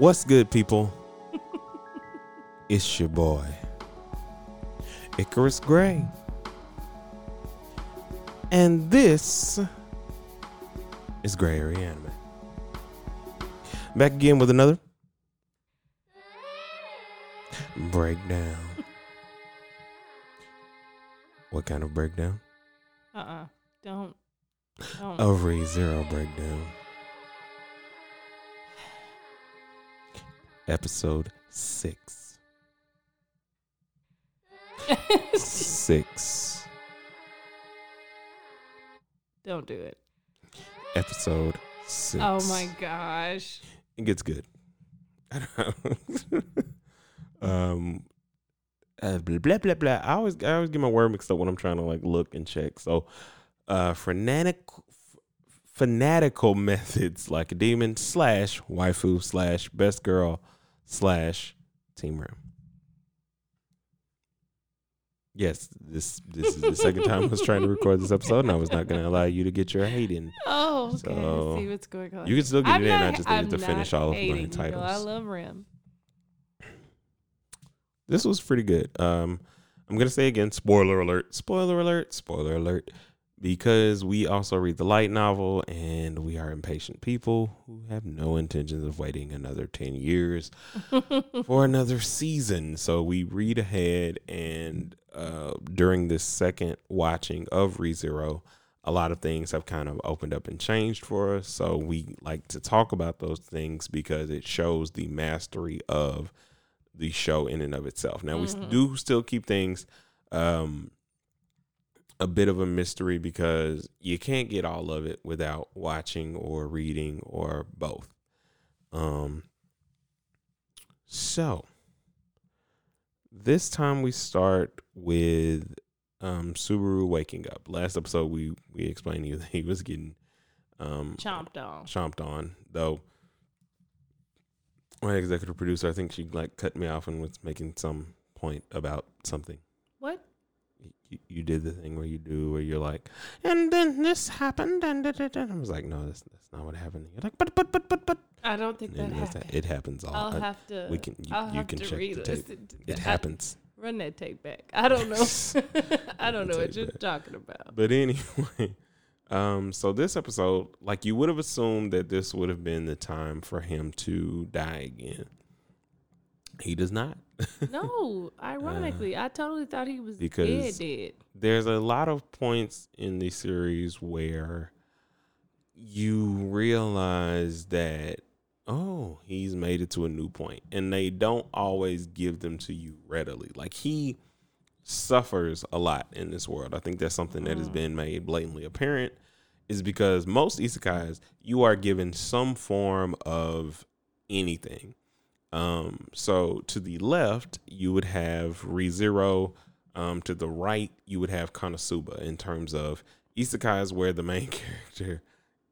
What's good, people? it's your boy, Icarus Gray. And this is Gray Area Anime. Back again with another breakdown. what kind of breakdown? Uh uh Don't. Don't. A re zero breakdown. Episode six. Six. Don't do it. Episode six. Oh my gosh. It gets good. I don't know. um, uh, blah, blah blah blah. I always I always get my word mixed up when I'm trying to like look and check. So, uh, fanatical fanatical methods like a demon slash waifu slash best girl slash team Rem. Yes, this this is the second time I was trying to record this episode, and I was not going to allow you to get your hate in. Oh, okay. So, see what's going on. You can still get I'm it in. I just needed I'm to finish not all of my titles. I love Rem. this was pretty good. Um, I'm gonna say again, spoiler alert, spoiler alert, spoiler alert, because we also read the light novel, and we are impatient people who have no intentions of waiting another ten years for another season. So we read ahead, and uh, during this second watching of ReZero, a lot of things have kind of opened up and changed for us. So we like to talk about those things because it shows the mastery of the show in and of itself. Now Mhm. we do still keep things um a bit of a mystery because you can't get all of it without watching or reading or both. Um so this time we start with um Subaru waking up. Last episode we we explained to you that he was getting um Chomped on. chomped on though my executive producer i think she like cut me off and was making some point about something? You, did the thing where you do where you're like and then this happened and da, da, da." i was like no that's, that's not what happened you're like but but but but but I don't think that and happened. it happens all I'll I- have to. we can you, I'll you have can to check the tape it that. happens Run that tape back. I don't know. I don't know what you're back. talking about. But anyway, um, so this episode, like you would have assumed that this would have been the time for him to die again. He does not. No, ironically, I totally thought he was Uh, because- dead. Dead. There's a lot of points in the series where you realize that oh, he's made it to a new point, and they don't always give them to you readily. Like he suffers a lot in this world. I think that's something that has Mm. been made blatantly apparent is because most isekais you are given some form of anything. Um, so to the left, you would have ReZero. Um, to the right, you would have Konosuba in terms of Isekai is where the main character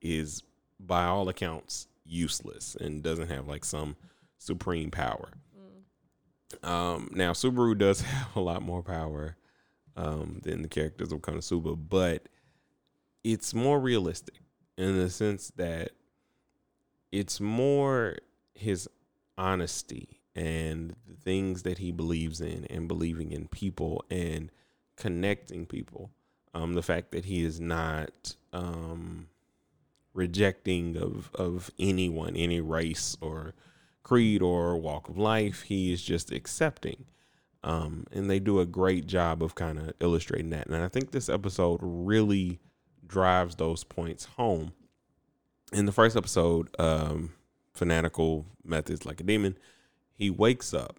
is, by all accounts, useless and doesn't have like some supreme power. Um, now Subaru does have a lot more power um, than the characters of Konosuba, but it's more realistic in the sense that it's more his honesty and the things that he believes in and believing in people and connecting people. Um, the fact that he is not um, rejecting of of anyone, any race or creed or walk of life. He is just accepting. Um, and they do a great job of kind of illustrating that. And I think this episode really drives those points home. In the first episode, um, Fanatical Methods Like a Demon, he wakes up.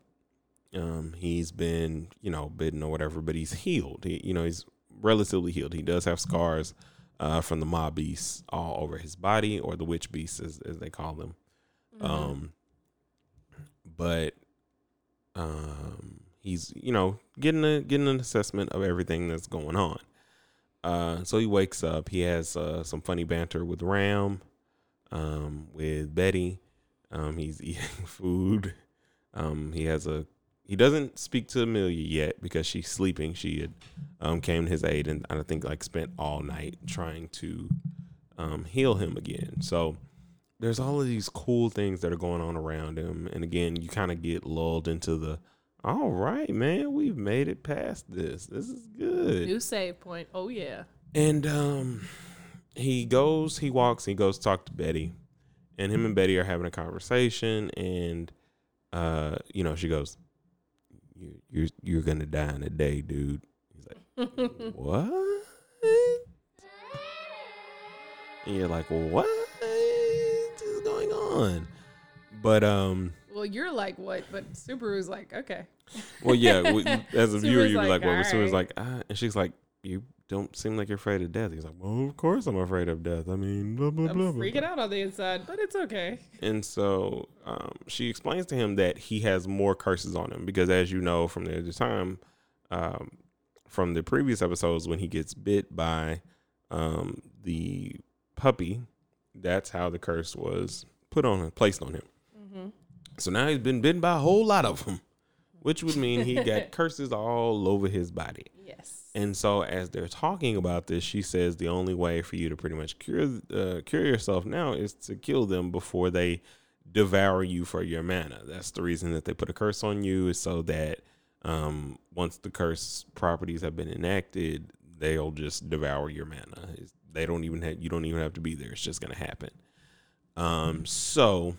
Um, he's been, you know, bitten or whatever, but he's healed. He, you know, he's relatively healed. He does have scars uh, from the mob beasts all over his body, or the witch beasts, as, as they call them. Mhm. Um, but um, he's you know getting a getting an assessment of everything that's going on. Uh, so he wakes up. He has uh, some funny banter with Ram, um, with Betty. Um, he's eating food. Um, he has a he doesn't speak to Emilia yet because she's sleeping. She had um, came to his aid and I think like spent all night trying to um, heal him again. So there's all of these cool things that are going on around him, and again, you kind of get lulled into the. All right, man, we've made it past this. This is good. New save point. Oh yeah. And um, he goes, he walks, he goes to talk to Betty, and him and Betty are having a conversation, and uh, you know, she goes, "You, you're you're gonna die in a day, dude." He's like, "What?" And you're like, "What is going on?" But um, Well, you're like what? But Subaru's like okay. well, yeah, we, as a viewer, you're like, like, "Well," but Subaru's like, ah, and she's like, "You don't seem like you're afraid of death." He's like, "Well, of course I'm afraid of death. I mean, blah blah I'm blah." blah, freaking out on the inside, but it's okay. And so um, she explains to him that he has more curses on him because, as you know from the other time, um, from the previous episodes, when he gets bit by um, the puppy, that's how the curse was put on him, placed on him. Mm-hmm. So now he's been bitten by a whole lot of them, which would mean he got curses all over his body. Yes. And so, as they're talking about this, she says the only way for you to pretty much cure uh, cure yourself now is to kill them before they devour you for your mana. That's the reason that they put a curse on you is so that um, once the curse properties have been enacted, they'll just devour your mana. It's- They don't even have you don't even have to be there. It's just gonna happen. Um, so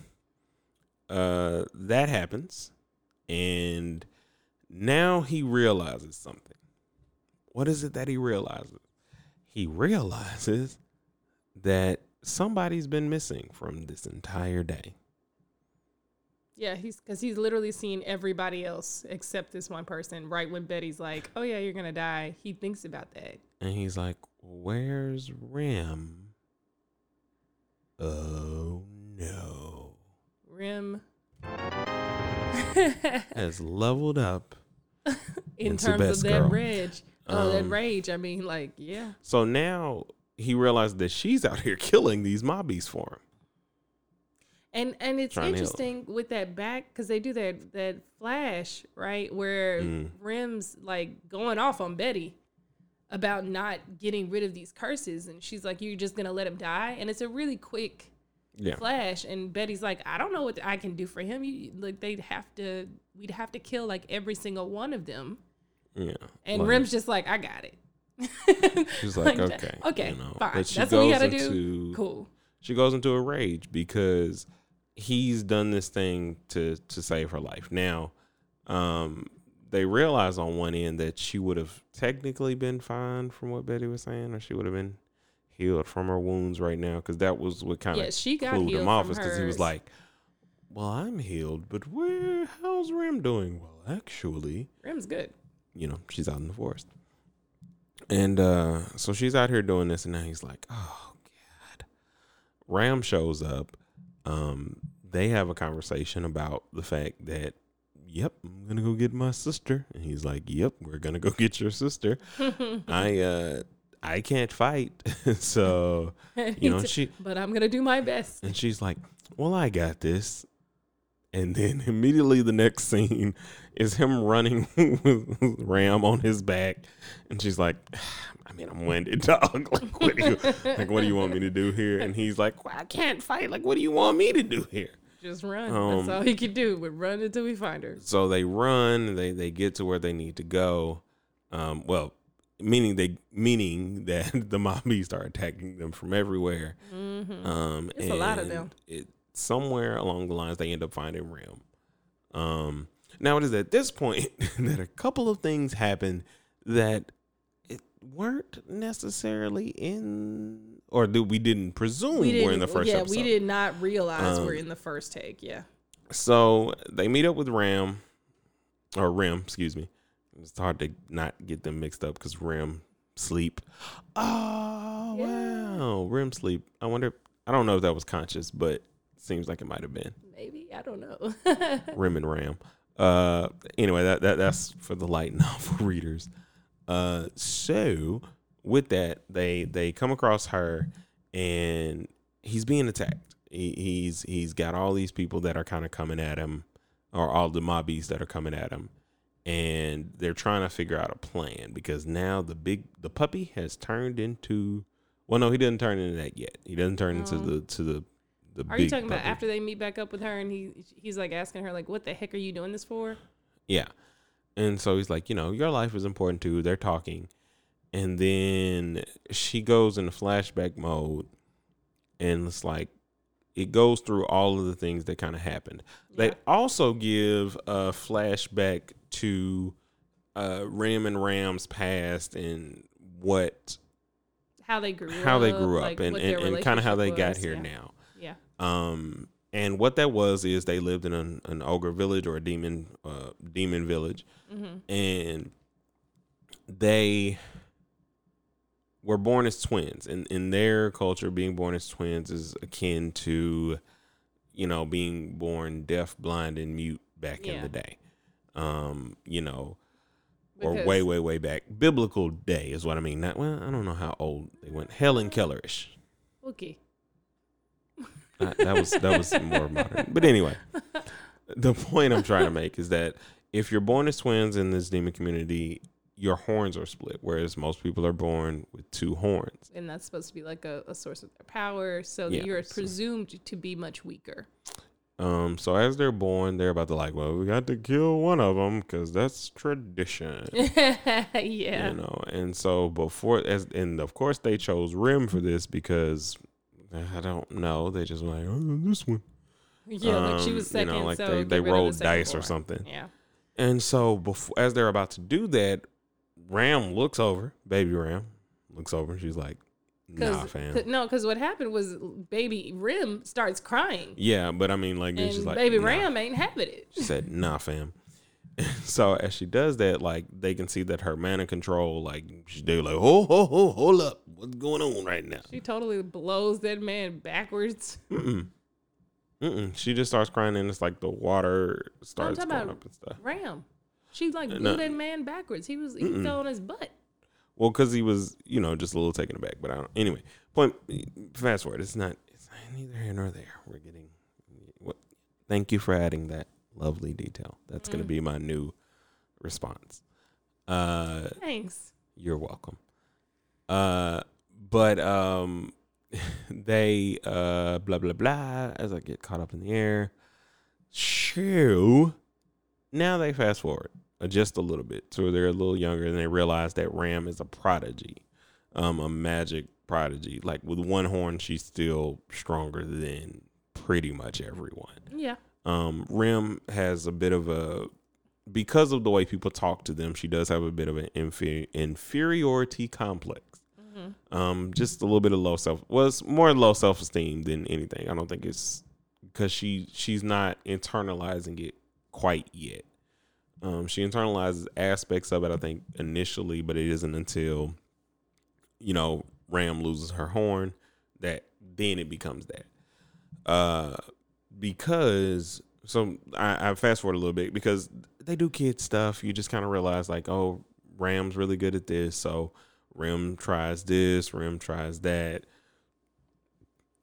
uh, that happens, and now he realizes something. What is it that he realizes? He realizes that somebody's been missing from this entire day. Yeah, he's because he's literally seen everybody else except this one person. Right when Betty's like, "Oh yeah, you're gonna die," he thinks about that. And he's like, Where's Rem? Oh no. Rem. Has leveled up. In terms of that girl. Oh that Um, rage. I mean, like, yeah, So now he realized that she's out here killing these mobbies for him. and and it's Trying interesting with that back because they do that that flash right where Mm. Rem's like going off on Betty about not getting rid of these curses, and she's like, "You're just gonna let him die," and it's a really quick Yeah. flash and betty's like i don't know what i can do for him you like they'd have to we'd have to kill like every single one of them Yeah. and Like, Rem's just like i got it She's like, Like, okay. okay you know. fine But she that's what we goes gotta into, do cool She goes into a rage because he's done this thing to to save her life. Now, um, they realize on one end that she would have technically been fine from what Betty was saying, or she would have been healed from her wounds right now, because that was what kind of yeah she got clued him off, is because he was like, "Well, I'm healed, but where? How's Rem doing? Well, actually." Rem's good you know, she's out in the forest. And uh so she's out here doing this and now he's like, "Oh god." Ram shows up. Um they have a conversation about the fact that yep, I'm going to go get my sister. And he's like, "Yep, we're going to go get your sister." I uh I can't fight. so, you know, she but i'm gonna do my best and she's like, Well, I got this. And then immediately the next scene is him running with Ram on his back. And she's like, I mean, I'm winded, dog. Like, what do you like what do you want me to do here? And he's like, well, I can't fight. Like, what do you want me to do here? just run Um, that's all he could do but run until we find her So they run, they they get to where they need to go. Um, well, meaning they meaning that the mobbies start attacking them from everywhere. mm-hmm. Um, It's a lot of them. It somewhere along the lines they end up finding Rem. Um, now it is at this point that a couple of things happen that it weren't necessarily in, or that we didn't presume we were in the didn't- first yeah episode. we did not realize we're Um, in the first take yeah So they meet up with Ram, or Rem, excuse me. It's hard to not get them mixed up because Rem sleep. Oh Yeah. wow, Rem sleep. I wonder. I don't know if that was conscious, but seems like it might have been maybe i don't know Rem and Ram. Uh, anyway, that, that that's for the light novel readers. Uh, so with that, they they come across her, and he's being attacked. He, he's he's got all these people that are kind of coming at him, or all the mobbies that are coming at him, and they're trying to figure out a plan because now the big the puppy has turned into. Well, no, he doesn't turn into that yet. He doesn't turn into the to the the Are you talking about after they meet back up with her and he he's like asking her like, "What the heck are you doing this for?" Yeah. And so he's like, you know, your life is important too. They're talking. And then she goes into flashback mode and it's like it goes through all of the things that kind of happened. They also give a flashback to uh Ram and Ram's past and what How they grew how up, they grew up like, and, and, and kind of how they relationship got here yeah. now. Yeah. Um, and what that was is they lived in an, an ogre village or a demon uh, demon village, Mm-hmm. and they were born as twins. And in their culture, being born as twins is akin to, you know, being born deaf, blind, and mute back in the day. Um, you know, or way, way, way back. Biblical day is what I mean. Not well, I don't know how old they went. Helen Kellerish. Okay. That was that was more modern. But anyway, the point I'm trying to make is that if you're born as twins in this demon community, your horns are split, whereas most people are born with two horns. And that's supposed to be like a, a source of their power, so that Yeah, you're so- presumed to be much weaker. Um, so as they're born, they're about to like, well, we got to kill one of them because that's tradition. yeah. You know, and so before, as and of course they chose Rem for this because I don't know, they just like, oh, this one. Yeah, like she Um, was second, You know, like so they, they the rolled second dice or something. Yeah. And so before, as they're about to do that, Ram looks over, baby Ram looks over, and she's like, "Nah, fam." no, because what happened was baby Rem starts crying, yeah, but I mean, like, and she's like, baby "Nah." Ram ain't having it. She said, "Nah, fam." so as she does that, like, they can see that her mana control, like, they're like, "Oh, oh, oh, hold up, what's going on right now?" She totally blows that man backwards. Mm-mm. Mm-mm. She just starts crying, and it's like the water starts going up and stuff. Ram. She like Uh, blew no. that man backwards. He was he Mm-mm. fell on his butt. Well, because he was, you know, just a little taken aback. But I don't. Anyway, point. Fast forward. It's not. It's neither here nor there. We're getting. What? Thank you for adding that lovely detail. That's going to Mm. be my new response. Uh, Thanks. you're welcome. Uh, but um, they uh blah blah blah. As I get caught up in the air, shoo. Now they fast forward uh, just a little bit, so they're a little younger, and they realize that Ram is a prodigy, um, a magic prodigy. Like with one horn, she's still stronger than pretty much everyone Yeah. Um Rem has a bit of a because of the way people talk to them, she does have a bit of an inferi- inferiority complex. Mm-hmm. Um, just a little bit of low self. Well, it's more low self esteem than anything. I don't think it's because she she's not internalizing it quite yet. Um, she internalizes aspects of it, I think, initially, but it isn't until you know Ram loses her horn that then it becomes that. Uh, because so I, I fast forward a little bit because they do kid stuff. You just kind of realize like, oh, Ram's really good at this, so Ram tries this, Ram tries that.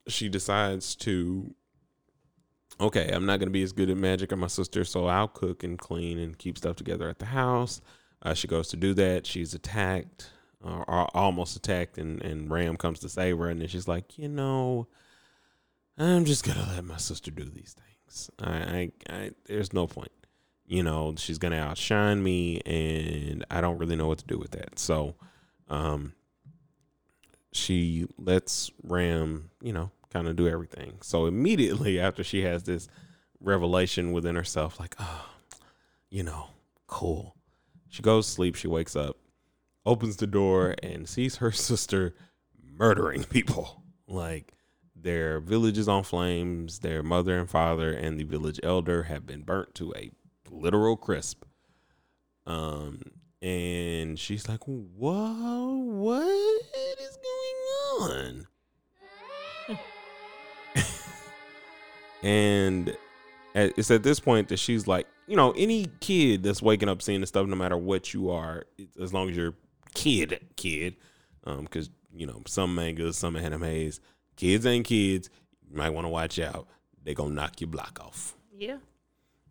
She decides to, okay, I'm not gonna be as good at magic as my sister, so I'll cook and clean and keep stuff together at the house. Uh, she goes to do that. She's attacked, or, or almost attacked, and and Ram comes to save her, and then she's like, you know, I'm just gonna let my sister do these things. I, I, I there's no point. You know, she's gonna outshine me, and I don't really know what to do with that. So, um, she lets Ram, you know, kind of do everything. So immediately after she has this revelation within herself, like, oh, you know, cool. She goes to sleep. She wakes up, opens the door, and sees her sister murdering people. Like their village is on flames. Their mother and father and the village elder have been burnt to a literal crisp. Um, and she's like, "Whoa, what is going on?" and it's at this point that she's like, you know, any kid that's waking up seeing this stuff, no matter what you are, as long as you're kid, kid, um, because you know some mangas, some animes, kids ain't kids. You might want to watch out. They gonna knock your block off. Yeah.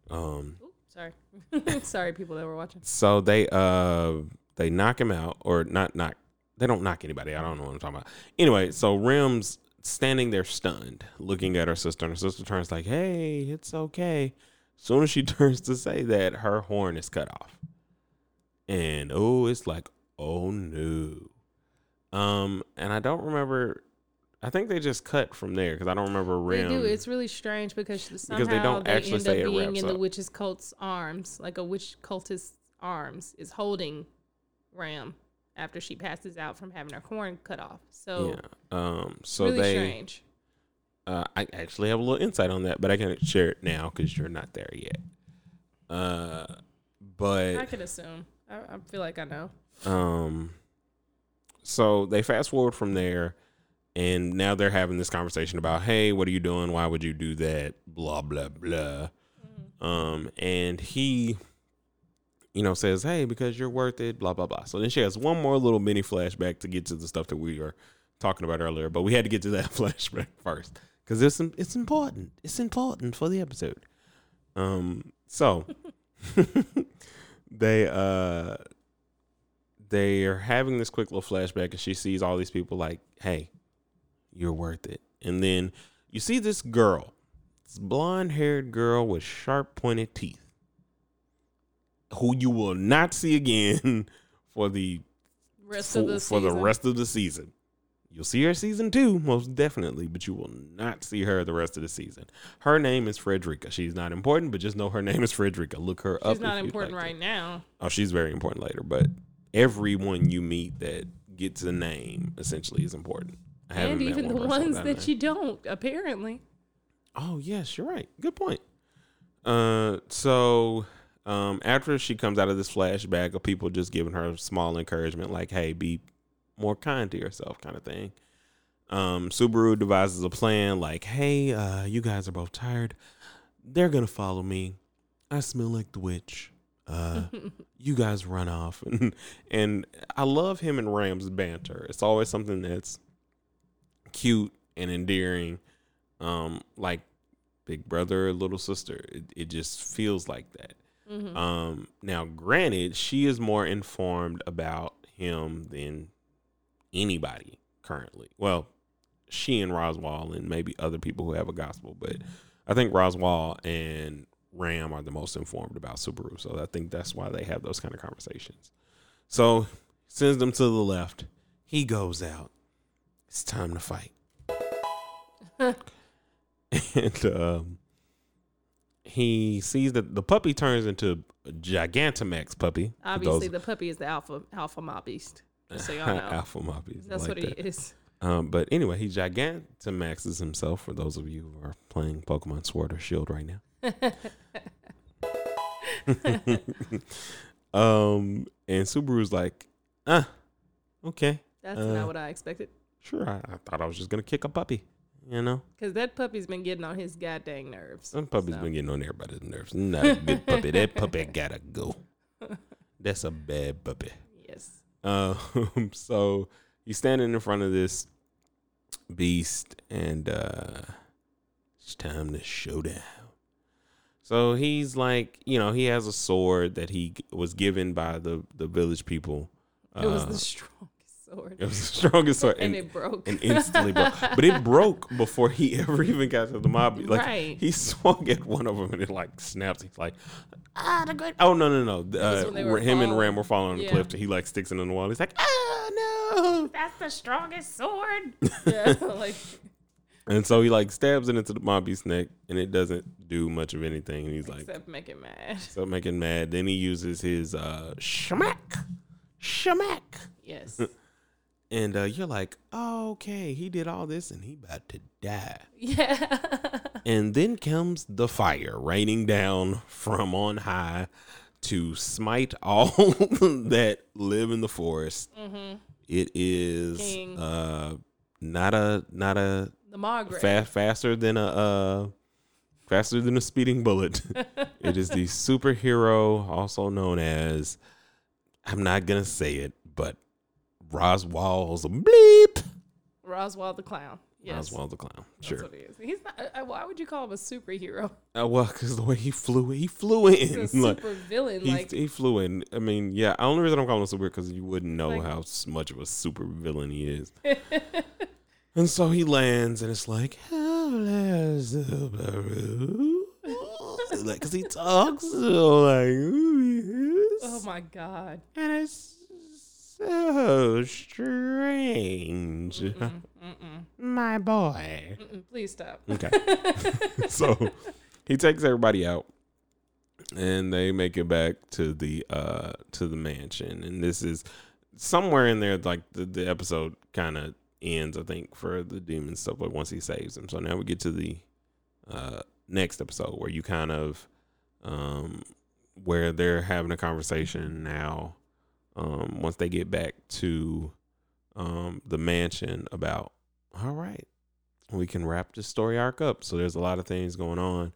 Um, Ooh, sorry. sorry, people that were watching. so they uh they knock him out or not knock they don't knock anybody. I don't know what I'm talking about. Anyway, so Rems standing there stunned, looking at her sister, and her sister turns like, "Hey, it's okay." Soon as she turns to say that, her horn is cut off, and oh, it's like, oh no. Um, and I don't remember. I think they just cut from there because I don't remember Ram. They do. It's really strange because somehow Because they don't actually end say up being in the witch's cult's arms, like a witch cultist's arms is holding Ram after she passes out from having her horn cut off. So yeah. Um. So really they. strange. Uh, I actually have a little insight on that, but I can't share it now because you're not there yet. Uh, but I could assume. I, I feel like I know. um, so they fast forward from there, and now they're having this conversation about, hey, what are you doing? Why would you do that? Blah blah blah. Um, and he, you know, says, hey, because you're worth it. Blah blah blah. So then she has one more little mini flashback to get to the stuff that we were talking about earlier, but we had to get to that flashback first because it's it's important. It's important for the episode. Um, so they uh they are having this quick little flashback, and she sees all these people like, "Hey, you're worth it." And then you see this girl, this blonde haired girl with sharp pointed teeth, who you will not see again for the Rest for, of the for the season. rest of the season. You'll see her season two, most definitely, but you will not see her the rest of the season. Her name is Frederica. She's not important, but just know her name is Frederica. Look her up. She's not important like right now. Oh, she's very important later, but everyone you meet that gets a name essentially is important. And even the ones a that you don't, apparently. Oh yes, you're right. Good point. Uh, so um, after she comes out of this flashback of people just giving her small encouragement, like, "Hey, be more kind to yourself," kind of thing. Um, Subaru devises a plan, like, "Hey, uh, you guys are both tired. They're gonna follow me. I smell like the witch. Uh, you guys run off." and and I love him and Ram's banter. It's always something that's cute and endearing um like big brother little sister. It, it just feels like that. Mhm. um now granted she is more informed about him than anybody currently. Well she and Roswaal and maybe other people who have a gospel but i think Roswaal and ram are the most informed about subaru. So i think that's why they have those kind of conversations. So sends them to the left. He goes out it's time to fight and um, he sees that the puppy turns into a Gigantamax puppy. Obviously, the puppy is the alpha alpha mob beast. Just so y'all know. alpha moppies. That's like what he that. is. Um, but anyway, he Gigantamaxes himself. For those of you who are playing Pokemon Sword or Shield right now. um, and Subaru's like, ah, okay, That's Uh, not what I expected. Sure. I, I thought I was just gonna kick a puppy. You know, Because that puppy's been getting on his goddamn nerves. some puppies So. been getting on everybody's nerves. Not a good puppy. That puppy gotta go. That's a bad puppy. Yes. Um, so he's standing in front of this beast, and uh, it's time to showdown. So he's like, you know, he has a sword that he was given by the the village people. It was Uh, the strongest sword. it was the strongest sword, and, and, it broke. and instantly broke. But it broke before he ever even got to the mob. Like Right. he swung at one of them, and it like snaps. He's like, ah, the great. Oh no, no, no. Uh, when they were him and Ram were falling on the Yeah. cliff. He like sticks it in the wall. He's like, ah, no. That's the strongest sword. yeah, like And so he like stabs it into the mob beast's neck, and it doesn't do much of anything. And he's like, except make it mad. so making mad. Then he uses his uh shmack, shmack, Yes. And uh, you're like, oh, okay, he did all this, and he about to die. yeah. And then comes the fire raining down from on high to smite all that live in the forest. mm-hmm. It is uh not a not a The Margaret. fa- faster than a uh faster than a speeding bullet. it is the superhero also known as I'm not gonna say it, but Roswaal's a bleep. Roswaal the clown. Yes. Roswaal the clown. That's Sure. what he is. He's not. Uh, why would you call him a superhero? Uh, well, because the way he flew, he flew He's in. a like, super villain. he, Like he flew in. I mean, yeah. The only reason I'm calling him a super because you wouldn't know Like- how much of a super villain he is. And so he lands, and it's like, like, cause he talks so like, Oh my god. and it's so strange, Mm-mm, mm-mm, my boy. mm-mm. Please stop. Okay. so he takes everybody out and they make it back to the uh to the mansion and this is somewhere in there like the, the episode kind of ends i think for the demon stuff like once he saves them so now we get to the uh next episode where you kind of um where they're having a conversation now um once they get back to um the mansion about all right we can wrap this story arc up. So there's a lot of things going on.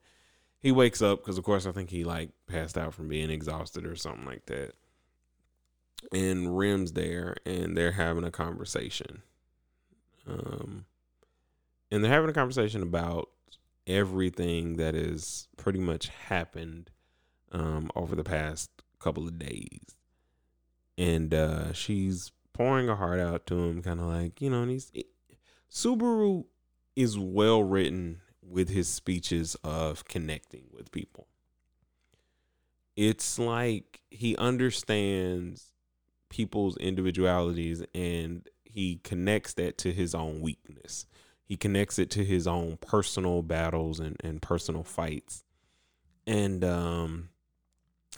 He wakes up because, of course, I think he like passed out from being exhausted or something like that. And Rem's there, and they're having a conversation. Um, and they're having a conversation about everything that has pretty much happened um, over the past couple of days. And uh, she's pouring her heart out to him, kind of like, you know, and he's Subaru is well written with his speeches of connecting with people. It's like he understands people's individualities and he connects that to his own weakness. He connects it to his own personal battles and, and personal fights. And um,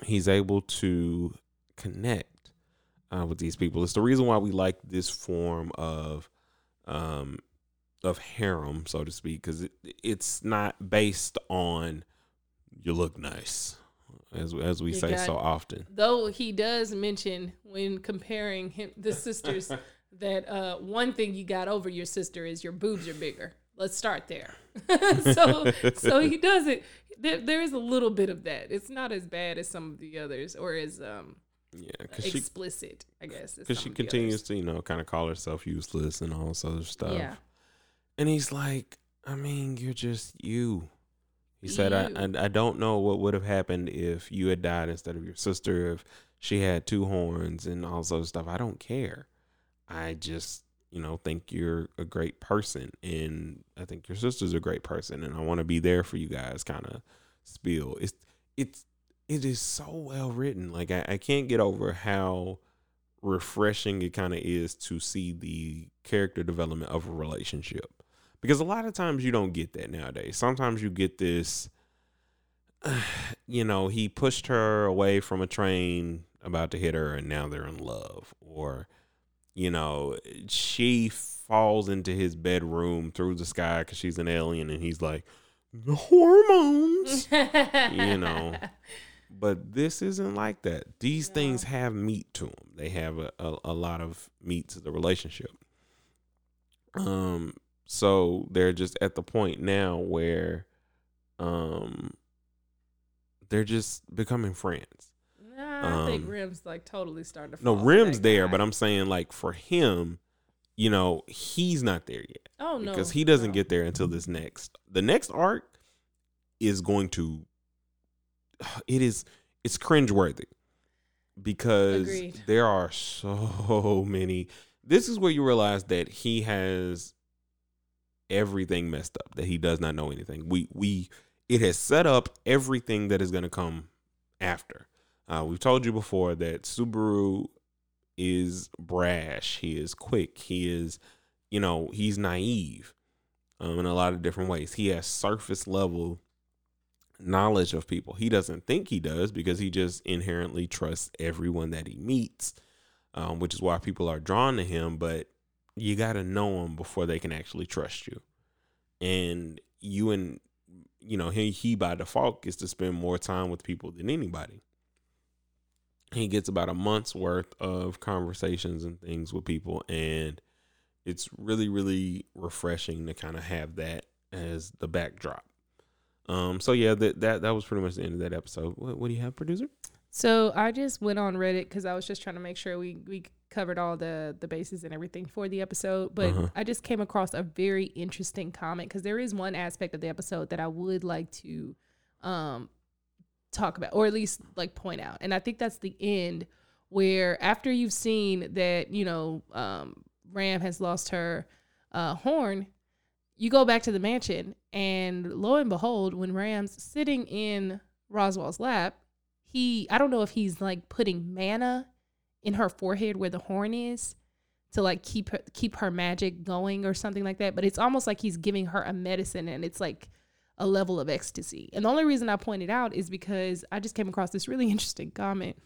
he's able to connect uh, with these people. It's the reason why we like this form of um, of harem, so to speak, because it, it's not based on you look nice, as as we You say so often. Though he does mention when comparing him the sisters that uh, one thing you got over your sister is your boobs are bigger. Let's start there. so so he does it. There, there is a little bit of that. It's not as bad as some of the others, or as um Yeah, uh, because she explicit, I guess. because she continues others. to you know kind of call herself useless and all this other stuff. Yeah. And he's like, I mean, you're just you. He said, I, I I don't know what would have happened if you had died instead of your sister, if she had two horns and all this other stuff. I don't care. I just, you know, think you're a great person and I think your sister's a great person and I want to be there for you guys kind of spiel. It's it's it is so well written. Like I, I can't get over how refreshing it kind of is to see the character development of a relationship because a lot of times you don't get that nowadays sometimes you get this you know he pushed her away from a train about to hit her and now they're in love or you know she falls into his bedroom through the sky because she's an alien and he's like the hormones you know. But this isn't like that. These No. things have meat to them. They have a, a, a lot of meat to the relationship. Um, so they're just at the point now where, um, they're just becoming friends. Nah, I think Um, Rem's like totally starting to. No, Rem's there, guy. but I'm saying like for him, you know, he's not there yet oh no because he doesn't no. get there until this next. The next arc is going to. It is. It's cringeworthy because Agreed. there are so many. This is where you realize that he has everything messed up. That he does not know anything. We we it has set up everything that is going to come after. Uh, we've told you before that Subaru is brash. He is quick. He is, you know, he's naive um, in a lot of different ways. He has surface level knowledge of people. He doesn't think he does because he just inherently trusts everyone that he meets, um, which is why people are drawn to him. But you got to know him before they can actually trust you. And you and, you know, he, he by default gets to spend more time with people than anybody he gets about a month's worth of conversations and things with people and it's really really refreshing to kind of have that as the backdrop um so yeah that that, that was pretty much the end of that episode what, what do you have producer So I just went on Reddit because I was just trying to make sure we we covered all the the bases and everything for the episode. But Uh-huh. I just came across a very interesting comment because there is one aspect of the episode that I would like to um talk about or at least like point out, and I think that's the end where after you've seen that you know um Ram has lost her uh, Horn, you go back to the mansion, and lo and behold, when Ram's sitting in Roswaal's lap, he I don't know if he's like putting mana in her forehead where the horn is to like keep her keep her magic going or something like that. But it's almost like he's giving her a medicine, and it's like a level of ecstasy. And the only reason I pointed out is because I just came across this really interesting comment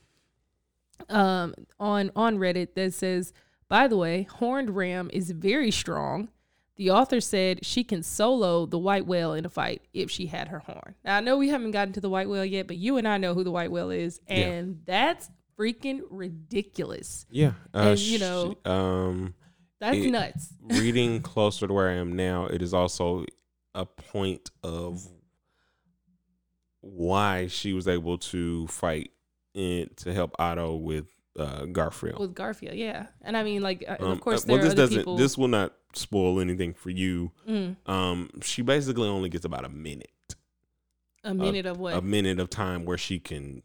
um on on Reddit that says, by the way, horned ram is very strong. The author said she can solo the white whale in a fight if she had her horn. Now I know we haven't gotten to the white whale yet, but you and I know who the white whale is, Yeah. and that's freaking ridiculous. Yeah, uh, And, you know- she- um, That's It- nuts. reading closer to where I am now, it is also a point of why she was able to fight in to help Otto with uh, Garfield. With Garfield, yeah, and I mean, like, uh, Um, of course, uh, there well, are this other doesn't. people. This will not spoil anything for you. Mm, Um, she basically only gets about a minute, a minute of what? a minute of time where she can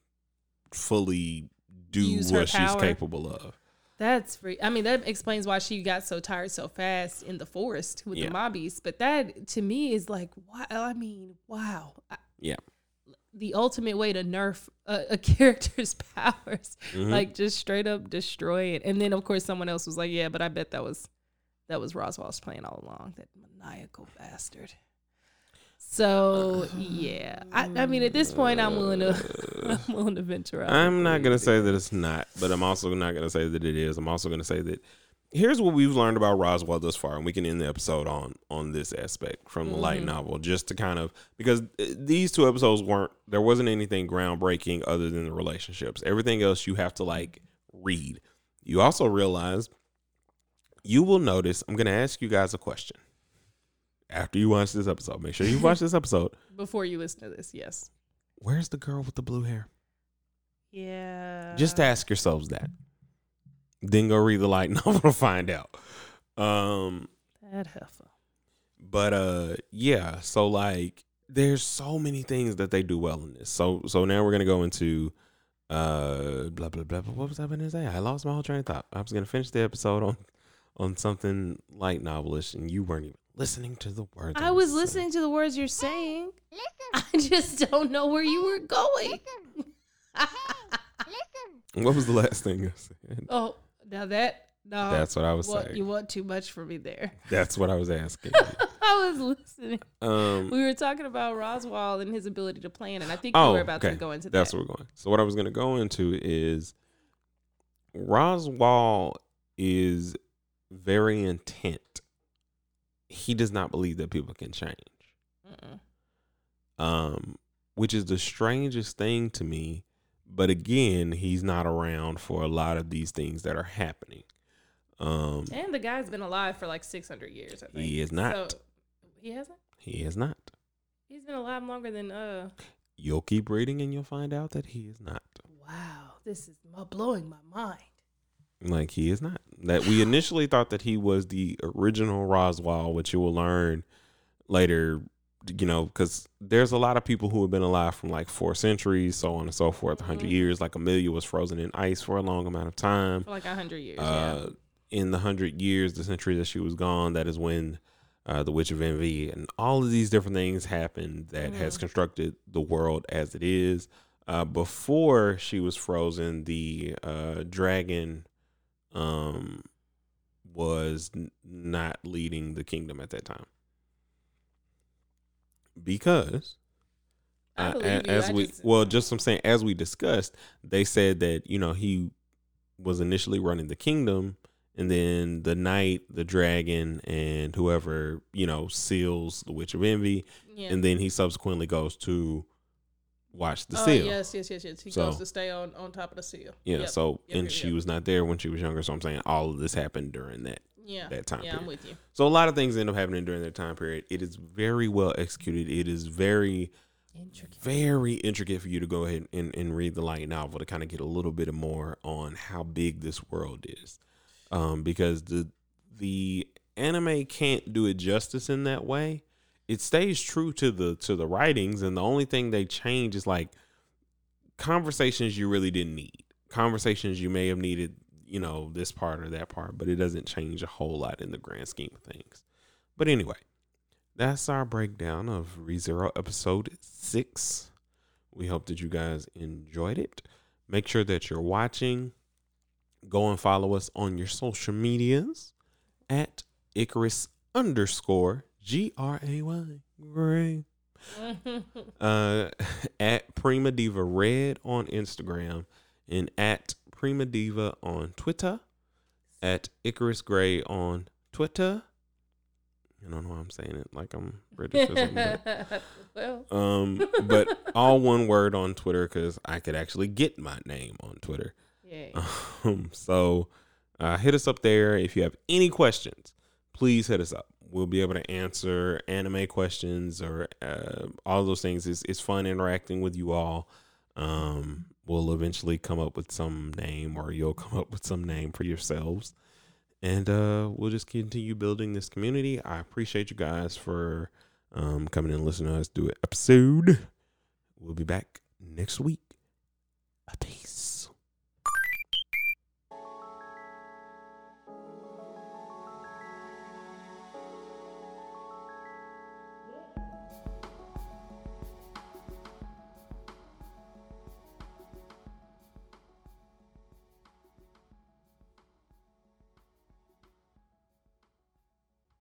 fully do Use what she's capable of. That's free. I mean, that explains why she got so tired so fast in the forest with Yeah. the mobbies. But that to me is like, wow. I mean, wow. Yeah. The ultimate way to nerf a, a character's powers, Mhm. like just straight up destroy it. And then of course someone else was like, yeah, but I bet that was that was Roswaal's plan all along. That maniacal bastard. So yeah, I, I mean, at this point, I'm willing to, I'm willing to venture out. I'm not gonna say say that it's not, but I'm also not gonna say that it is. I'm also gonna say that here's what we've learned about Roswaal thus far, and we can end the episode on on this aspect from the light Mhm. novel, just to kind of because uh, these two episodes weren't there wasn't anything groundbreaking other than the relationships. Everything else you have to like read. You also realize you will notice. I'm gonna ask you guys a question after you watch this episode. Make sure you watch this episode. before you listen to this. Yes. Where's the girl with the blue hair? Yeah. Just ask yourselves that. Then go read the light novel to find out. Um, that heifer. but uh, yeah. So like, there's so many things that they do well in this. So so now we're gonna go into uh blah blah blah. blah. What was I gonna say? I lost my whole train of thought. I was gonna finish the episode on on something light novelish, and you weren't even listening to the words. I was saying. listening to the words you're saying. Listen, I just don't know where you were going. listen, listen. What was the last thing I said? oh, now that no, That's what I was what saying. you want too much for me there. That's what I was asking. I was listening. um, We were talking about Roswaal and his ability to plan, and I think you Oh, were about okay. to go into That's that. where we're going. So what I was going to go into is Roswaal is very intent. He does not believe that people can change. Mm-mm. Um, which is the strangest thing to me. But again, he's not around for a lot of these things that are happening. Um, And the guy's been alive for like 600 years. I think He is not. So, he hasn't. he is not. He's been alive longer than uh. You'll keep reading and you'll find out that he is not. Wow, this is m- blowing my mind. Like he is not. That we initially thought that he was the original Roswaal, which you will learn later. You know, because there's a lot of people who have been alive from like four centuries, so on and so forth, a 100 Mhm. years. Like Emilia was frozen in ice for a long amount of time. For like a hundred years. Uh, in the hundred years, the century that she was gone, that is when uh, the Witch of Envy and all of these different things happened that has Mhm. constructed the world as it is. Uh, before she was frozen, the uh, dragon um, was n- not leading the kingdom at that time because I uh, as I we just- well just I'm saying as we discussed they said that you know he was initially running the kingdom and then the knight the dragon and whoever you know seals the witch of envy yeah. and then he subsequently goes to watch the oh, seal yes, yes, yes, yes. He So- goes to stay on on top of the seal. yeah Yep. so Yep, and yep, she was not there when she was younger so i'm saying all of this happened during that yeah, that time yeah, I'm period. with you. so a lot of things end up happening during that time period it is very well executed it is very Intricate. very intricate for you to go ahead and, and read the light novel to kind of get a little bit more on how big this world is um, because the the anime can't do it justice in that way it stays true to the to the writings and the only thing they change is like conversations you really didn't need conversations you may have needed you know this part or that part but it doesn't change a whole lot in the grand scheme of things But anyway, that's our breakdown of ReZero episode six. We hope that you guys enjoyed it. Make sure that you're watching. Go and follow us on your social medias at Icarus underscore G R A Y. Gray. Uh, at Prima Diva Red on Instagram and at Prima Diva on Twitter. At Icarus Gray on Twitter. I don't know why I'm saying it like I'm British or something. but- well, um, but all one word on Twitter because I could actually get my name on Twitter. yeah. Um, so uh, hit us up there if you have any questions. Please hit us up. We'll be able to answer anime questions or uh, all those things. It's, it's fun interacting with you all. Um, we'll eventually come up with some name, or you'll come up with some name for yourselves, and uh, we'll just continue building this community. I appreciate you guys for um, coming and listening to us do an episode. We'll be back next week.